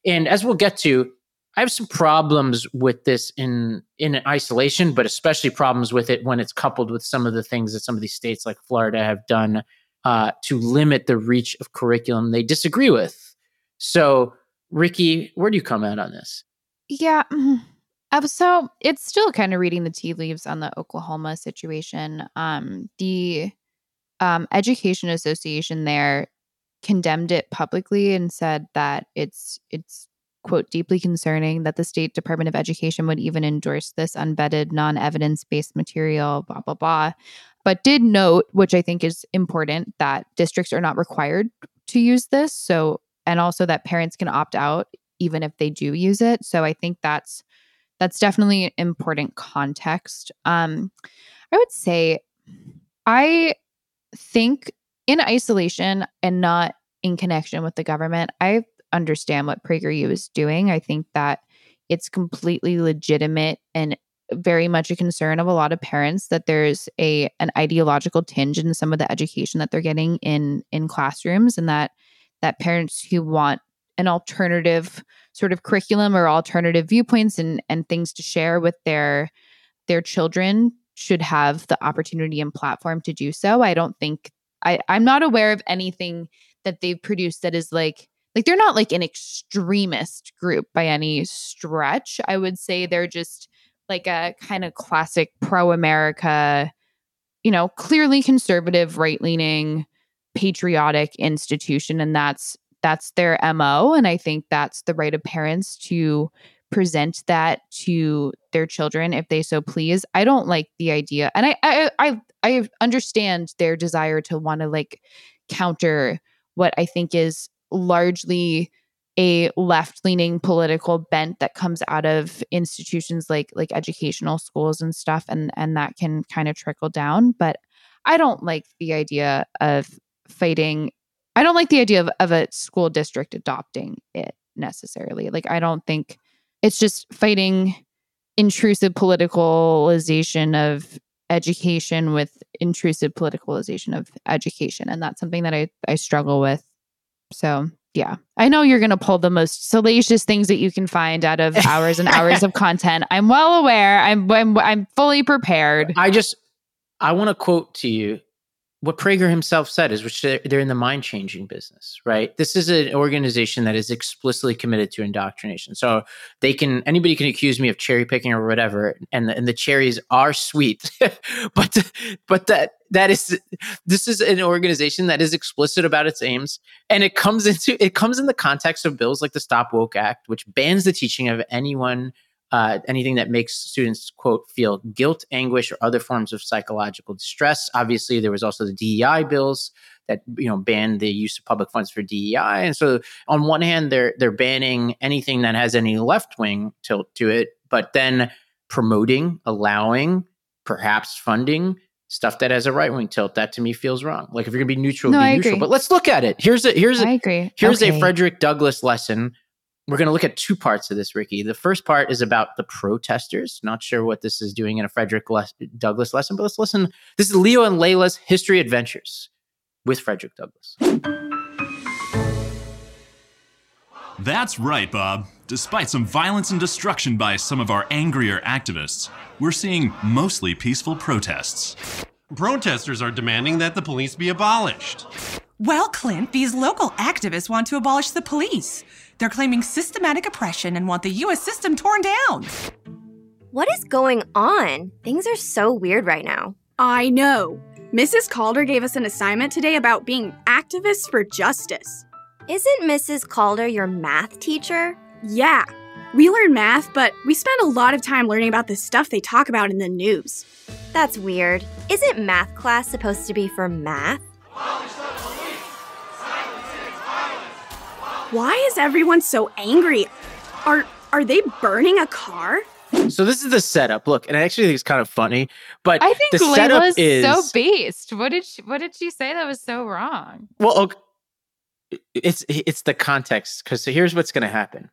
and as we'll get to, I have some problems with this in in isolation, but especially problems with it when it's coupled with some of the things that some of these states like Florida have done uh, to limit the reach of curriculum they disagree with. So, Rikki, where do you come out on this? Yeah. So it's still kind of reading the tea leaves on the Oklahoma situation. Um, the um, Education Association there condemned it publicly and said that it's it's quote deeply concerning that the state department of education would even endorse this unvetted non-evidence based material blah blah blah but did note which i think is important that districts are not required to use this so and also that parents can opt out even if they do use it so i think that's that's definitely important context um i would say i think in isolation and not in connection with the government, I understand what PragerU is doing. I think that it's completely legitimate and very much a concern of a lot of parents that there's a an ideological tinge in some of the education that they're getting in in classrooms and that that parents who want an alternative sort of curriculum or alternative viewpoints and and things to share with their their children should have the opportunity and platform to do so. I don't think I, I'm not aware of anything that they've produced that is like like they're not like an extremist group by any stretch. I would say they're just like a kind of classic pro America, you know, clearly conservative, right leaning, patriotic institution. And that's that's their MO. And I think that's the right of parents to present that to their children if they so please. I don't like the idea. And I I I, I understand their desire to want to like counter what I think is largely a left-leaning political bent that comes out of institutions like like educational schools and stuff and and that can kind of trickle down but i don't like the idea of fighting i don't like the idea of, of a school district adopting it necessarily. Like i don't think it's just fighting intrusive politicalization of education with intrusive politicalization of education and that's something that i i struggle with. So yeah. I know you're going to pull the most salacious things that you can find out of hours and hours of *laughs* content. I'm well aware. I'm i'm, I'm fully prepared. I just i want to quote to you what Prager himself said is, which they're, they're in the mind changing business, right? This is an organization that is explicitly committed to indoctrination. So they can anybody can accuse me of cherry picking or whatever, and the, and the cherries are sweet, *laughs* but but that that is this is an organization that is explicit about its aims, and it comes into it comes in the context of bills like the Stop Woke Act, which bans the teaching of anyone uh, anything that makes students quote feel guilt anguish or other forms of psychological distress. Obviously there was also the dei bills that you know banned the use of public funds for dei and so on one hand they're they're banning anything that has any left wing tilt to it but then promoting allowing perhaps funding stuff that has a right wing tilt. That to me feels wrong. Like if you're going to be neutral no, be I neutral. agree. but let's look at it. Here's a here's a here's okay. a frederick douglass lesson we're going to look at two parts of this, Rikki. The first part is about the protesters. Not sure what this is doing in a Frederick Les- Douglass lesson, but let's listen. This is Leo and Layla's History Adventures with Frederick Douglass. That's right, Bob. Despite some violence and destruction by some of our angrier activists, we're seeing mostly peaceful protests. Protesters are demanding that the police be abolished. Well, Clint, these local activists want to abolish the police. They're claiming systematic oppression and want the U.S. system torn down. What is going on? Things are so weird right now. I know. Mrs. Calder gave us an assignment today about being activists for justice. Isn't Mrs. Calder your math teacher? Yeah. We learn math, but we spend a lot of time learning about the stuff they talk about in the news. That's weird. Isn't math class supposed to be for math? Why is everyone so angry? Are are they burning a car? So this is the setup. Look, and I actually think it's kind of funny, but I think the setup is so based. What did she, what did she say that was so wrong? well. Okay, it's it's the context because so here's what's going to happen.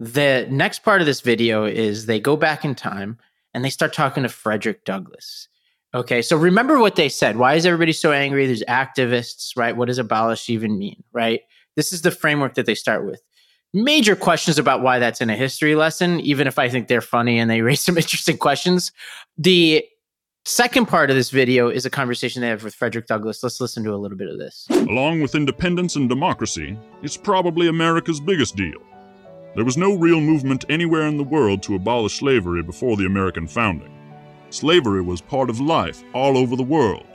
The next part of this video is they go back in time and they start talking to Frederick Douglass. Okay, so remember what they said. Why is everybody so angry? There's activists, right? What does abolish even mean, right? This is the framework that they start with. Major questions about why that's in a history lesson, even if I think they're funny and they *laughs* raise some interesting questions. The second part of this video is a conversation they have with Frederick Douglass. Let's listen to a little bit of this. Along with independence and democracy, it's probably America's biggest deal. There was no real movement anywhere in the world to abolish slavery before the American founding. Slavery was part of life all over the world.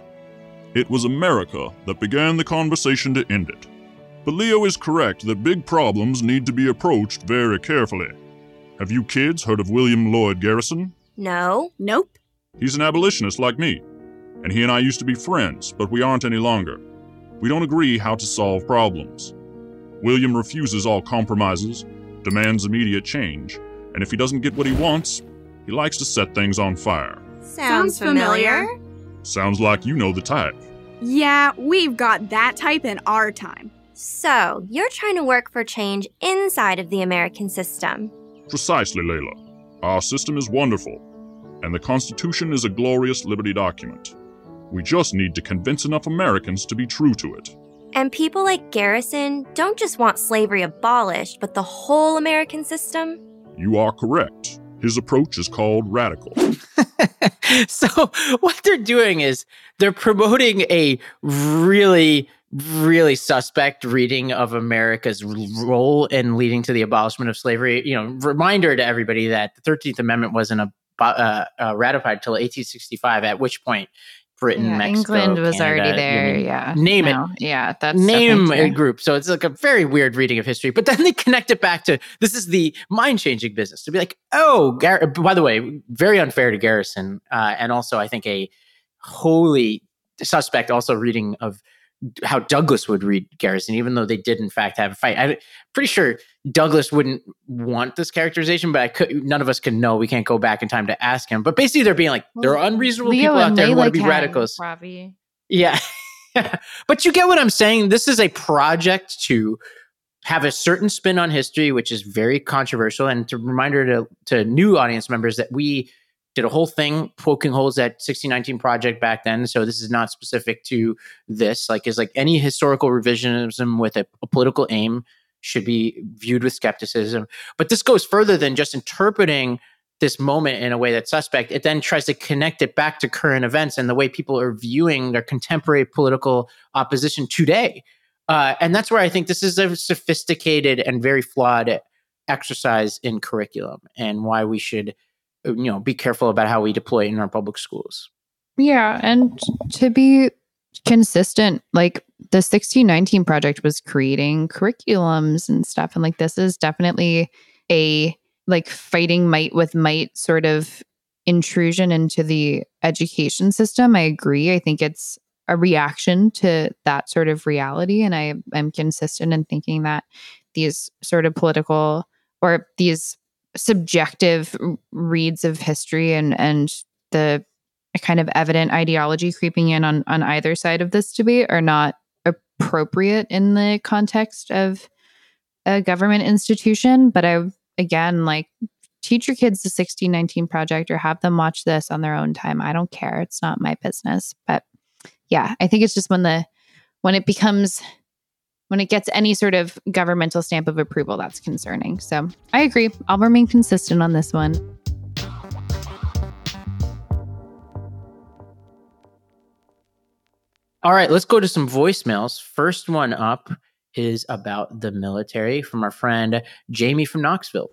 It was America that began the conversation to end it. But Leo is correct that big problems need to be approached very carefully. Have you kids heard of William Lloyd Garrison? No. Nope. He's an abolitionist like me, and he and I used to be friends, but we aren't any longer. We don't agree how to solve problems. William refuses all compromises, demands immediate change, and if he doesn't get what he wants, he likes to set things on fire. Sounds, Sounds familiar. Sounds like you know the type. Yeah, we've got that type in our time. So, you're trying to work for change inside of the American system. Precisely, Layla. Our system is wonderful, and the Constitution is a glorious liberty document. We just need to convince enough Americans to be true to it. And people like Garrison don't just want slavery abolished, but the whole American system? You are correct. His approach is called radical. *laughs* so what they're doing is they're promoting a really really suspect reading of america's role in leading to the abolishment of slavery you know reminder to everybody that the 13th amendment wasn't a, uh, uh, ratified until 1865 at which point Britain, yeah, Mexico, England was Canada, already there. yeah. name No, it. Yeah. That's name a group. So it's like a very weird reading of history. But *laughs* then they connect it back to this is the mind changing business to be like, oh, Gar- by the way, very unfair to Garrison, uh, and also I think a wholly suspect also reading of how Douglass would read Garrison, even though they did in fact have a fight. I'm pretty sure Douglass wouldn't want this characterization, but I could. None of us can know. We can't go back in time to ask him. But basically, they're being like there are unreasonable Leo people out there who want to be radicals. Ravi. Yeah. *laughs* but you get what I'm saying. This is a project to have a certain spin on history, which is very controversial. And to reminder to, to new audience members that we did a whole thing poking holes at 1619 project back then. So this is not specific to this. Like is like any historical revisionism with a, a political aim should be viewed with skepticism. But this goes further than just interpreting this moment in a way that's suspect. It then tries to connect it back to current events and the way people are viewing their contemporary political opposition today. Uh, and that's where I think this is a sophisticated and very flawed exercise in curriculum and why we should you know be careful about how we deploy it in our public schools. Yeah, and to be consistent, like the 1619 project was creating curriculums and stuff and like this is definitely a like fighting might with might sort of intrusion into the education system. I agree. I think it's a reaction to that sort of reality and I am consistent in thinking that these sort of political or these subjective reads of history and and the kind of evident ideology creeping in on on either side of this debate are not appropriate in the context of a government institution. But i again like teach your kids the 1619 project or have them watch this on their own time. I don't care. It's not my business. But yeah i think it's just when the when it becomes when it gets any sort of governmental stamp of approval that's concerning so i agree i'll remain consistent on this one All right, let's go to some voicemails. First one up is about the military from our friend Jamie from Knoxville.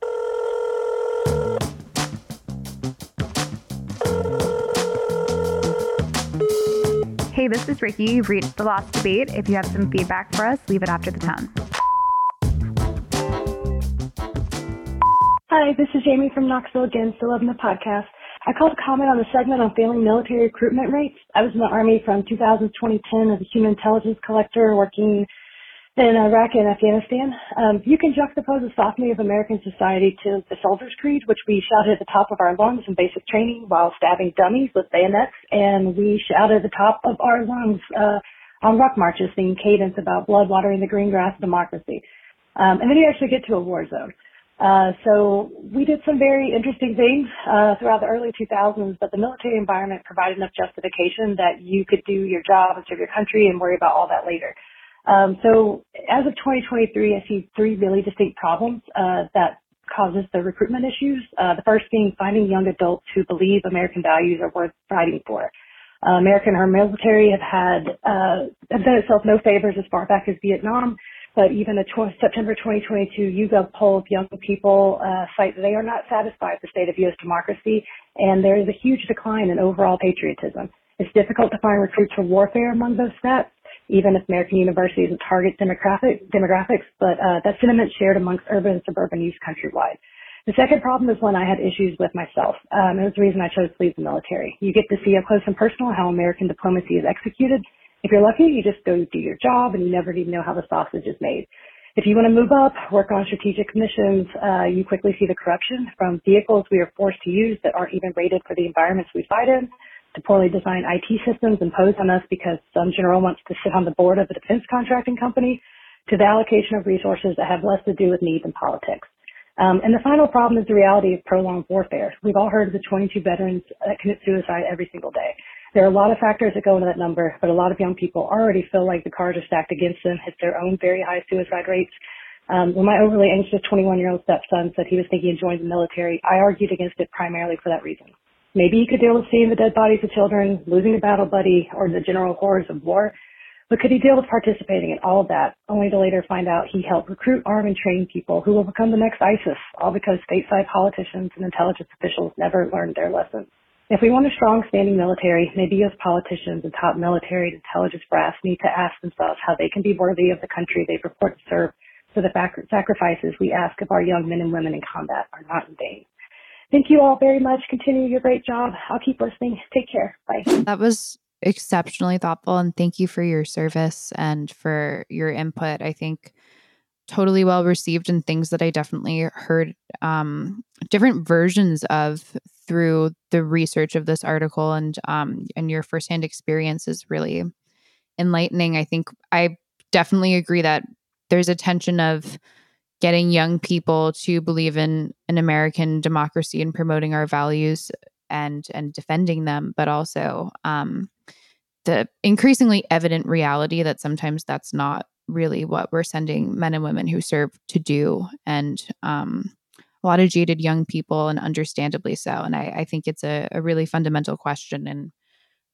This is Rikki. You've reached the Lost Debate. If you have some feedback for us, leave it after the tone. Hi, this is Jamie from Knoxville again, still loving the podcast. I called to comment on the segment on failing military recruitment rates. I was in the Army from 2000 to 2010 as a human intelligence collector working in Iraq and Afghanistan. Um, you can juxtapose the softening of American society to the soldier's creed, which we shouted at the top of our lungs in basic training while stabbing dummies with bayonets, and we shouted at the top of our lungs uh, on ruck marches singing cadence about blood watering the green grass of democracy. Um, and then you actually get to a war zone. Uh, so we did some very interesting things uh, throughout the early 2000s, but the military environment provided enough justification that you could do your job and serve your country and worry about all that later. Um, so as of 2023, I see three really distinct problems uh, that causes the recruitment issues. Uh, the first being finding young adults who believe American values are worth fighting for. Uh, American our military have had uh, have done itself no favors as far back as Vietnam, but even a tw- September 2022 YouGov poll of young people uh, cite that they are not satisfied with the state of U.S. democracy, and there is a huge decline in overall patriotism. It's difficult to find recruits for warfare among those stats, even if American University isn't target demographic, demographics, but uh, that sentiment shared amongst urban and suburban youth countrywide. The second problem is one I had issues with myself. Um, it was the reason I chose to leave the military. You get to see up close and personal how American diplomacy is executed. If you're lucky, you just go do your job and you never even know how the sausage is made. If you want to move up, work on strategic missions, uh, you quickly see the corruption from vehicles we are forced to use that aren't even rated for the environments we fight in, to poorly designed IT systems imposed on us because some general wants to sit on the board of a defense contracting company, to the allocation of resources that have less to do with needs and politics. Um, and the final problem is the reality of prolonged warfare. We've all heard of the 22 veterans that commit suicide every single day. There are a lot of factors that go into that number, but a lot of young people already feel like the cards are stacked against them, hit their own very high suicide rates. Um, when my overly anxious 21 year old stepson said he was thinking of joining the military, I argued against it primarily for that reason. Maybe he could deal with seeing the dead bodies of children, losing a battle buddy, or the general horrors of war. But could he deal with participating in all of that, only to later find out he helped recruit, arm, and train people who will become the next ISIS, all because stateside politicians and intelligence officials never learned their lessons? If we want a strong standing military, maybe U.S. politicians and top military and intelligence brass need to ask themselves how they can be worthy of the country they purport to serve so the sacrifices we ask of our young men and women in combat are not in vain. Thank you all very much. Continue your great job. I'll keep listening. Take care. Bye. That was exceptionally thoughtful and thank you for your service and for your input. I think totally well received and things that I definitely heard um, different versions of through the research of this article and um, and your firsthand experience is really enlightening. I think I definitely agree that there's a tension of getting young people to believe in an American democracy and promoting our values and and defending them, but also um, the increasingly evident reality that sometimes that's not really what we're sending men and women who serve to do, and um, a lot of jaded young people, and understandably so. And I, I think it's a, a really fundamental question and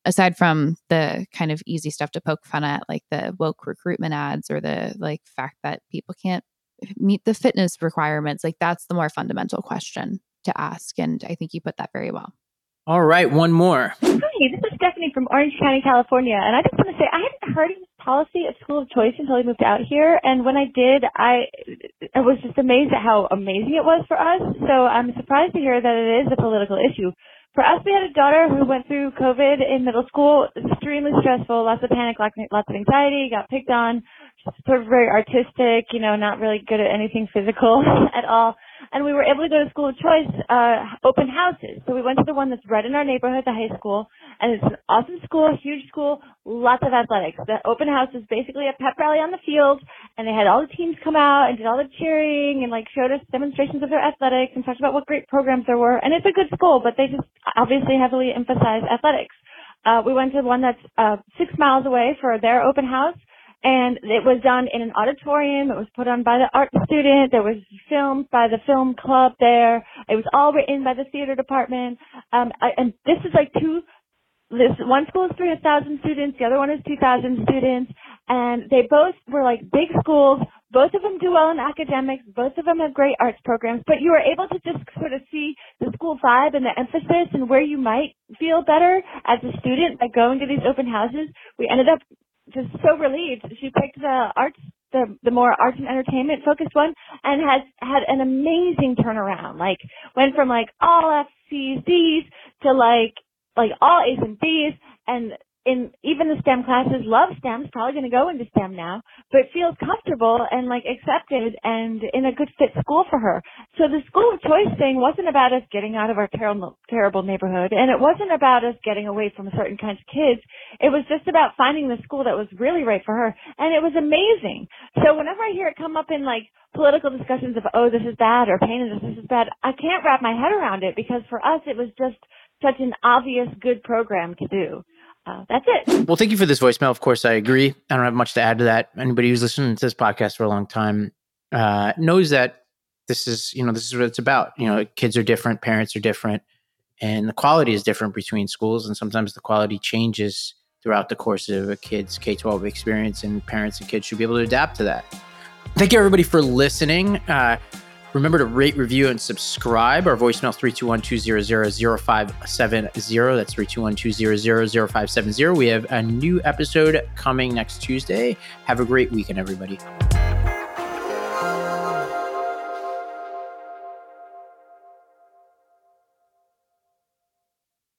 aside from the kind of easy stuff to poke fun at like the woke recruitment ads or the like fact that people can't meet the fitness requirements like that's the more fundamental question to ask and i think you put that very well. All right one more. Hi this is stephanie from orange county california and i just want to say i hadn't heard of this policy of school of choice until i moved out here and when i did i i was just amazed at how amazing it was for us so i'm surprised to hear that it is a political issue. For us, we had a daughter who went through COVID in middle school, extremely stressful, lots of panic, lots of anxiety, got picked on, sort of very artistic, you know, not really good at anything physical *laughs* at all and we were able to go to school of choice uh, open houses. So we went to the one that's right in our neighborhood, the high school, and it's an awesome school, huge school, lots of athletics. The open house was basically a pep rally on the field, and they had all the teams come out and did all the cheering and like showed us demonstrations of their athletics and talked about what great programs there were. And it's a good school, but they just obviously heavily emphasize athletics. Uh, we went to one that's uh, six miles away for their open house and it was done in an auditorium. It was put on by the art student. There was filmed by the film club there. It was all written by the theater department. Um, I, and this is like two. This one school is 3,000 students. The other one is 2,000 students, and they both were like big schools. Both of them do well in academics. Both of them have great arts programs. But you were able to just sort of see the school vibe and the emphasis and where you might feel better as a student by going to these open houses. We ended up just so relieved. She picked the arts, the the more arts and entertainment focused one, and has had an amazing turnaround. Like went from like all F's, C's, to like like all A's and B's, and in even the STEM classes love STEM, probably going to go into STEM now, but feels comfortable and like accepted and in a good fit school for her. So the school of choice thing wasn't about us getting out of our terrible, terrible neighborhood and it wasn't about us getting away from certain kinds of kids. It was just about finding the school that was really right for her and it was amazing. So whenever I hear it come up in like political discussions of, oh, this is bad or pain and this is bad, I can't wrap my head around it because for us it was just such an obvious good program to do. Uh, that's it. Well, thank you for this voicemail. Of course, I agree. I don't have much to add to that. Anybody who's listened to this podcast for a long time uh, knows that this is, you know, this is what it's about. You know, kids are different, parents are different, and the quality is different between schools. And sometimes the quality changes throughout the course of a kid's K 12 experience, and parents and kids should be able to adapt to that. Thank you, everybody, for listening. Uh, Remember to rate, review, and subscribe. Our voicemail 321-200-0570. That's 321-200-0570. We have a new episode coming next Tuesday. Have a great weekend, everybody.